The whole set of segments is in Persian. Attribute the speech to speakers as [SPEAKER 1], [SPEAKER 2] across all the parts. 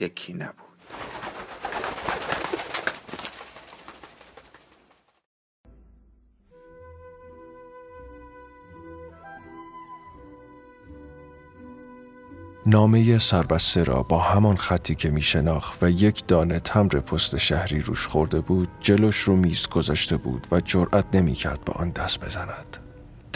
[SPEAKER 1] یکی نبود
[SPEAKER 2] نامه سربسته را با همان خطی که می شناخت و یک دانه تمر پست شهری روش خورده بود جلوش رو میز گذاشته بود و جرأت نمی کرد با آن دست بزند.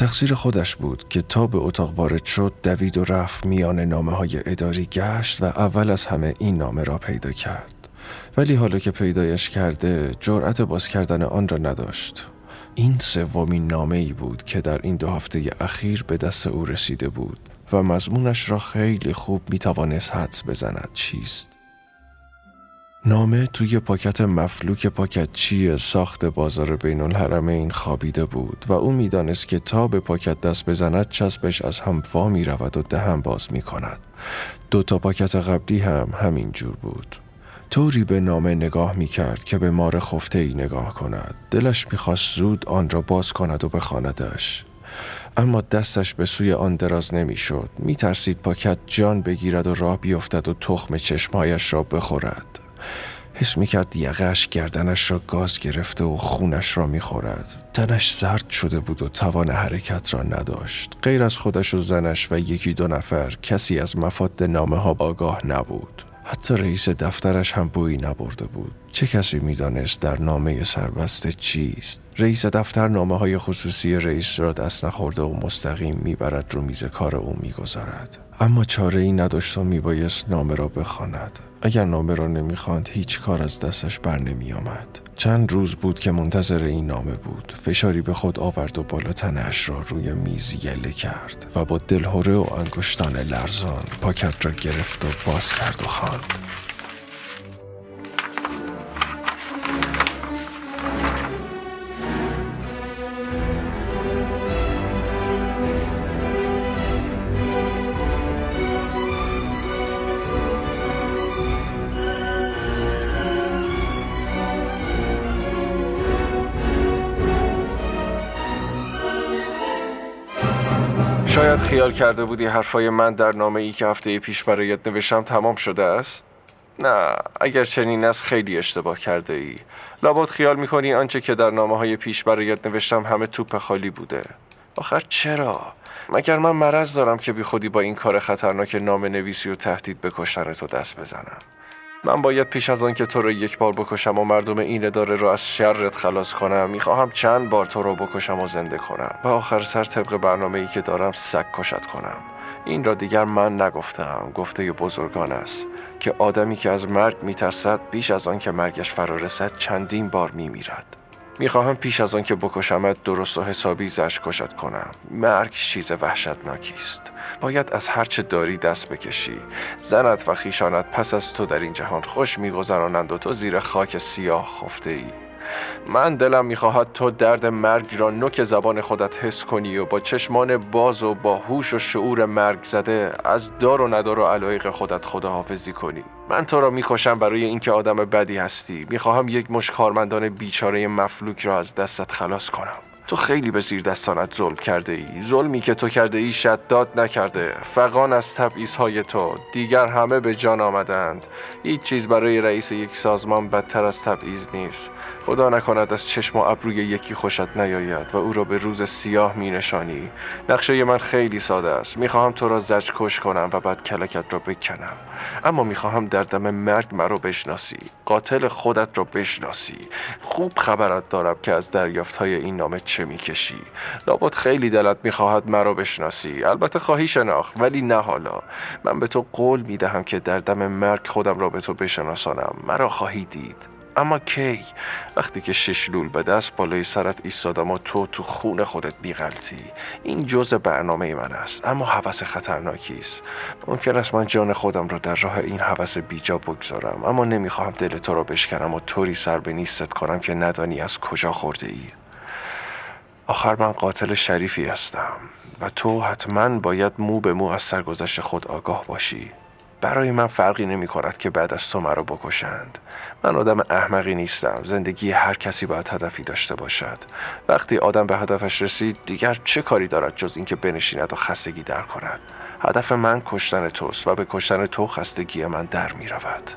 [SPEAKER 2] تقصیر خودش بود که تا به اتاق وارد شد دوید و رفت میان نامه های اداری گشت و اول از همه این نامه را پیدا کرد. ولی حالا که پیدایش کرده جرأت باز کردن آن را نداشت. این سومین نامه ای بود که در این دو هفته اخیر به دست او رسیده بود و مضمونش را خیلی خوب می توانست حدس بزند چیست. نامه توی پاکت مفلوک پاکت چیه ساخت بازار بین الحرمین خوابیده بود و او می‌دانست که تا به پاکت دست بزند چسبش از هم وا می رود و دهم باز می کند. دو تا پاکت قبلی هم همین جور بود. طوری به نامه نگاه می کرد که به مار خفته ای نگاه کند. دلش می‌خواست زود آن را باز کند و بخواندش. اما دستش به سوی آن دراز نمی‌شد. می ترسید پاکت جان بگیرد و راه بیفتد و تخم چشمهایش را بخورد. حس می کرد یقش گردنش را گاز گرفته و خونش را می خورد. تنش سرد شده بود و توان حرکت را نداشت. غیر از خودش و زنش و یکی دو نفر کسی از مفاد نامه ها آگاه نبود. حتی رئیس دفترش هم بویی نبرده بود. چه کسی می‌دانست در نامه سربسته چیست؟ رئیس دفتر نامه های خصوصی رئیس را دست نخورده و مستقیم می‌برد رو میز کار او می‌گذارد. اما چاره ای نداشت و میبایست نامه را بخواند. اگر نامه را نمی‌خواند هیچ کار از دستش بر نمی آمد. چند روز بود که منتظر این نامه بود فشاری به خود آورد و بالا تنش را روی میز یله کرد و با دلهوره و انگشتان لرزان پاکت را گرفت و باز کرد و خواند
[SPEAKER 3] خیال کرده بودی حرفای من در نامه ای که هفته پیش برایت نوشتم تمام شده است؟ نه اگر چنین است خیلی اشتباه کرده ای لابد خیال می‌کنی آنچه که در نامه های پیش برایت نوشتم همه توپ خالی بوده آخر چرا؟ مگر من مرض دارم که بی خودی با این کار خطرناک نام نویسی و تهدید به کشتن تو دست بزنم من باید پیش از آن که تو رو یک بار بکشم و مردم این اداره رو از شرت خلاص کنم می‌خواهم چند بار تو رو بکشم و زنده کنم. و آخر سر طبق برنامه ای که دارم سگ کشت کنم. این را دیگر من نگفتم گفته بزرگان است که آدمی که از مرگ میترسد بیش از آن که مرگش فرا رسد چندین بار میمیرد.
[SPEAKER 2] می‌خواهم پیش از آن که بکشمت درست و حسابی زش کشت کنم. مرگ چیز وحشتناکی است. باید از هرچه داری دست بکشی. زنت و خیشانت پس از تو در این جهان خوش میگذرانند و تو زیر خاک سیاه خفته ای من دلم می‌خواهد تو درد مرگ را نوک زبان خودت حس کنی و با چشمان باز و با هوش و شعور مرگ زده از دار و ندار و علایق خودت خداحافظی کنی. من تو را می‌کشم برای اینکه آدم بدی هستی. می‌خواهم یک مش کارمندان بیچاره مفلوک را از دستت خلاص کنم. تو خیلی به زیر دستانت ظلم کرده ای ظلمی که تو کرده ای شداد نکرده. فقان از تبعیض های تو. دیگر همه به جان آمدند. هیچ چیز برای رئیس یک سازمان بدتر از تبعیض نیست. خدا نکند از چشم و ابروی یکی خوشت نیاید و او را به روز سیاه می نشانی نقشه من خیلی ساده است. می‌خواهم تو را زج کش کنم و بعد کلکت را بکنم. اما می‌خواهم در دم مرگ مرا بشناسی. قاتل خودت را بشناسی. خوب خبرت دارم که از دریافت های این نامه چه می‌کشی؟ لابد خیلی دلت می‌خواهد مرا بشناسی. البته خواهی شناخت ولی نه حالا. من به تو قول می‌دهم که در دم مرگ خودم را به تو بشناسانم. مرا خواهی دید. اما کی؟ وقتی که شش لول به دست بالای سرت ایستادم و تو تو خون خودت بیغلطی. این جزء برنامه من است. اما حوث خطرناکی است. ممکن است من جان خودم را در راه این حوث بیجا بگذارم. اما نمی‌خواهم دل تو را بشکنم و طوری سر به نیستت کنم که ندانی از کجا خورده ای. آخر من قاتل شریفی هستم و تو حتما باید مو به مو از سرگذشت خود آگاه باشی. برای من فرقی نمی کند که بعد از تو مرا بکشند. من آدم احمقی نیستم. زندگی هر کسی باید هدفی داشته باشد. وقتی آدم به هدفش رسید دیگر چه کاری دارد جز اینکه بنشیند و خستگی در کند؟ هدف من کشتن توست و به کشتن تو خستگی من در می رود.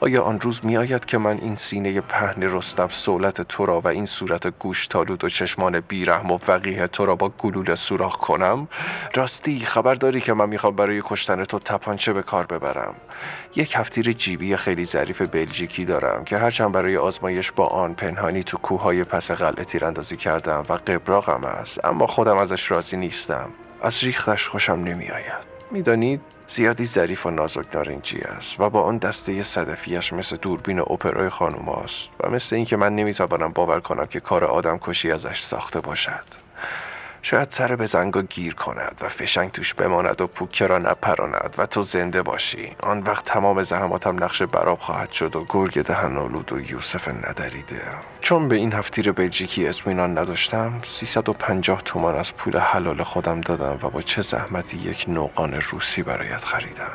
[SPEAKER 2] آیا آن روز می آید که من این سینه پهن رستم سولت تو را و این صورت گوش تالود و چشمان بیرحم و وقیه تو را با گلوله سوراخ کنم؟ راستی خبر داری که من می‌خوام برای کشتن تو تپانچه به کار ببرم. یک هفتیر جیبی خیلی ظریف بلژیکی دارم که هرچند برای آزمایش با آن پنهانی تو کوههای پس قلعه تیراندازی کردم و قبراغم است اما خودم ازش راضی نیستم. از ریختش خوشم نمی آید می‌دانید زیادی ظریف و نازک نارنجی است و با آن دسته صدفیش مثل دوربین اپرای خانوم است و مثل اینکه من نمی‌توانم باور کنم که کار آدم کشی ازش ساخته باشد. شاید سر به زنگا گیر کند و فشنگ توش بماند و پوکه را نپراند و تو زنده باشی. آن وقت تمام زحماتم نقش براب خواهد شد و گرگ دهن و یوسف ندریده. چون به این هفتیر بلژیکی اطمینان نداشتم 350 تومان از پول حلال خودم دادم و با چه زحمتی یک نوقان روسی برایت خریدم.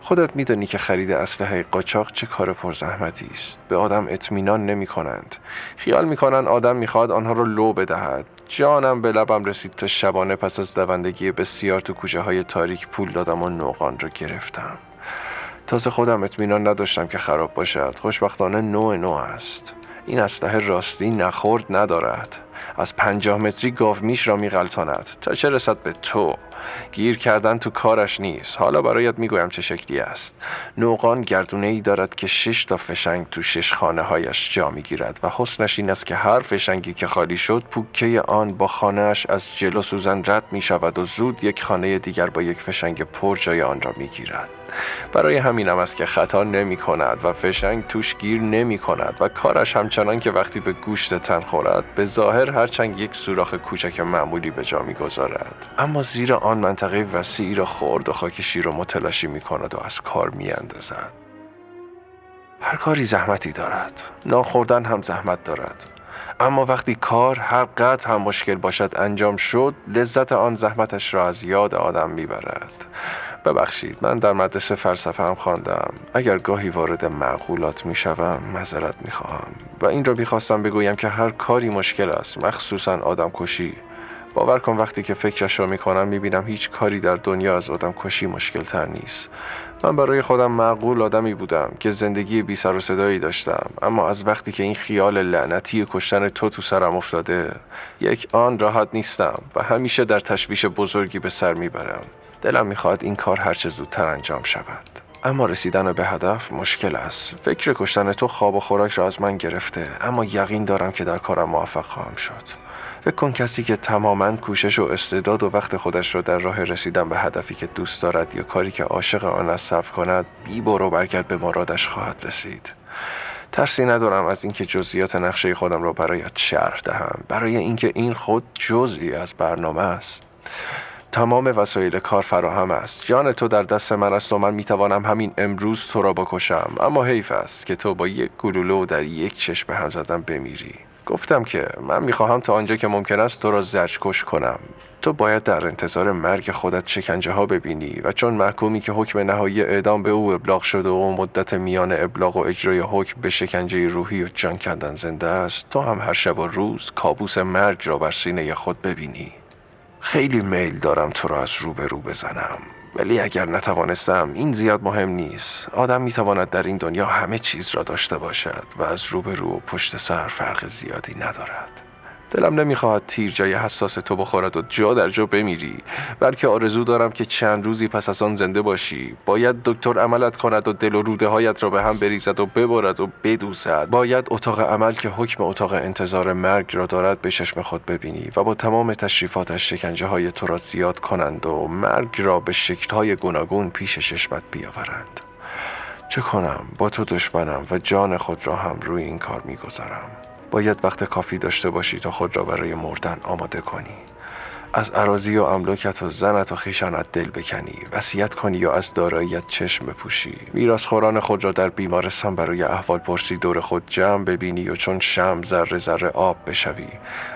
[SPEAKER 2] خودت میدانی که خرید اسلحه قاچاق چه کار پرزحمتی است. به آدم اطمینان نمی کنند خیال می‌کنند آدم می‌خواد آنها را لو بدهد. جانم به لبم رسید تا شبانه پس از دوندگی بسیار تو کوچه های تاریک پول دادم و نوقان را گرفتم. تازه خودم اطمینان نداشتم که خراب باشد. خوشبختانه نوع نوع است. این اسلحه راستی نخورد ندارد. از پنجاه متری گاومیش را میغلطاند. تا چه رسد به تو؟ گیر کردن تو کارش نیست. حالا برایت می‌گویم چه شکلی است. نوقان گردونه ای دارد که شش تا فشنگ تو شش خانه هایش جا می‌گیرد و حسنش این است که هر فشنگی که خالی شد پوکه آن با خانهاش از جلو سوزن رد می شود و زود یک خانه دیگر با یک فشنگ پر جای آن را می‌گیرد. برای همینم است که خطا نمی کند و فشنگ توش گیر نمی کند و کارش همچنان که وقتی به گوشت تن خورد به ظاهر هرچند یک سوراخ کوچک معمولی به جا می‌گذارد. اما زیر آن منطقه وسیعی را خورد و خاک شیر و متلاشی می کند و از کار می اندازد. هر کاری زحمتی دارد. ناخوردن هم زحمت دارد. اما وقتی کار هر قدر هم مشکل باشد انجام شد لذت آن زحمتش را از یاد آدم می‌برد. ببخشید. من در مدرسه فلسفه هم خواندم. اگر گاهی وارد معقولات می‌شوم معذرت می‌خواهم. و این را می‌خواستم بگویم که هر کاری مشکل است. مخصوصا آدم کشی. باور کن وقتی که فکرش را می‌کنم می‌بینم هیچ کاری در دنیا از آدم کشی مشکل تر نیست. من برای خودم معقول آدمی بودم که زندگی بی سر و صدایی داشتم. اما از وقتی که این خیال لعنتی کشتن تو تو سرم افتاده یک آن راحت نیستم و همیشه در تشویش بزرگی به سر می‌برم. دلم می‌خواد این کار هرچه زودتر انجام شود. اما رسیدن به هدف مشکل است. فکر کشتن تو خواب و خوراک را از من گرفته اما یقین دارم که در کارم موفق خواهم شد. فکر کن کسی که تماما کوشش و استعداد و وقت خودش را در راه رسیدن به هدفی که دوست دارد یا کاری که عاشق آن است صرف کند بی برو برگرد به مرادش خواهد رسید. ترسی ندارم از اینکه جزئیات نقشه خودم را برایت شرح دهم برای اینکه این خود جزئی از برنامه است. تمام وسایل کار فراهم است. جان تو در دست من است و من می‌توانم همین امروز تو را بکشم. اما حیف است که تو با یک گلوله در یک چشم هم زدن بمیری. گفتم که من می‌خواهم تا آنجا که ممکن است تو را کش کنم. تو باید در انتظار مرگ خودت شکنجه ها ببینی و چون محکومی که حکم نهایی اعدام به او ابلاغ شده و مدت میان ابلاغ و اجرای حکم به شکنجه روحی و جان کندن زنده است تو هم هر شب و روز کابوس مرگ را بر سینه خود ببینی. خیلی میل دارم تو را از رو به رو بزنم. ولی اگر نتوانستم این زیاد مهم نیست. آدم می‌تواند در این دنیا همه چیز را داشته باشد و از رو به رو و پشت سر فرق زیادی ندارد. دلم نمی‌خواهد تیر جای حساس تو بخورد و جا در جا بمیری بلکه آرزو دارم که چند روزی پس از آن زنده باشی. باید دکتر عملت کند و دل و روده هایت را به هم بریزد و ببرد و بدوسد باید اتاق عمل که حکم اتاق انتظار مرگ را دارد به چشم خود ببینی و با تمام تشریفاتش شکنجه های تو را زیاد کنند و مرگ را به های گوناگون پیش چشمت بیاورند. چه کنم؟ با تو دشمنم و جان خود را هم روی این کار می‌گذارم. باید وقت کافی داشته باشی تا خود را برای مردن آماده کنی. از عراضی و املاکت و زنت و خیشانت دل بکنی. وصیت کنی یا از داراییت چشم بپوشی. خوران خود را در بیمارستان برای احوال پرسی دور خود جمع ببینی و چون شم ذره ذره آب بشوی.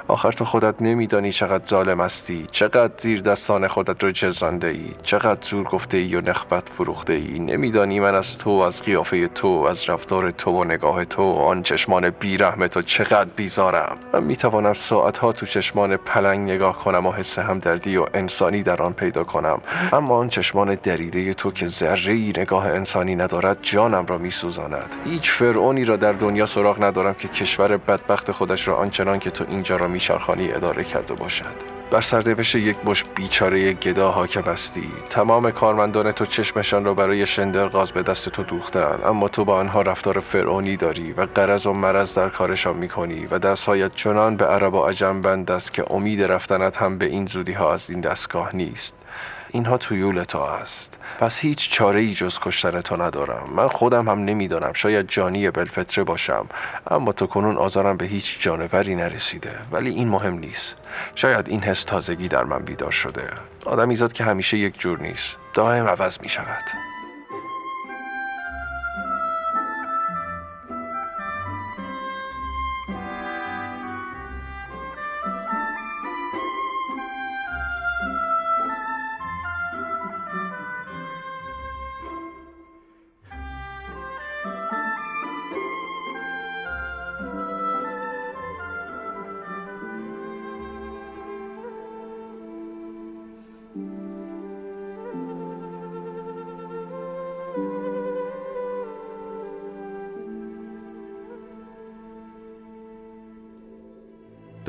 [SPEAKER 2] آخر تو خودت نمیدانی چقدر ظالم استی چقدر زیر دستان خودت را جزانده ای چقدر زور گفته ای و نخبت فروخته ای نمیدانی من از تو از قیافه تو از رفتار تو و نگاه تو آن چشمان بیرحم تو چقدر بیزارم. من می‌توانم ساعتها تو چشمان پلنگ نگاه کنم و حس همدردی و انسانی در آن پیدا کنم. اما آن چشمان دریده تو که ذره ای نگاه انسانی ندارد جانم را میسوزاند. هیچ فرعونی را در دنیا سراغ ندارم که کشور بدبخت خودش را آنچنان که تو اینجا را میشرخانی اداره کرده باشد. بر سردوش یک مش بیچاره گدا حاکم هستی. تمام کارمندان تو چشمشان را برای شندر غاز به دست تو دوختن. اما تو با آنها رفتار فرعونی داری و قرض و مرض در کارشان می‌کنی و دستهایت چنان به عرب و عجم بند است که امید رفتنت هم به این زودی ها از این دستگاه نیست. اینها تویول تو است پس هیچ چاره ای جز کشتن تو ندارم. من خودم هم نمی‌دانم. شاید جانی بلفتره باشم. اما تو کنون آزارم به هیچ جانوری نرسیده. ولی این مهم نیست. شاید این حس تازگی در من بیدار شده. آدمیزاد که همیشه یک جور نیست. دائم عوض می شود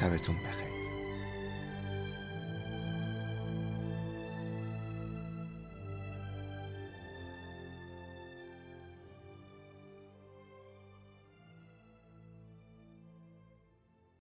[SPEAKER 1] شبتون بخیر.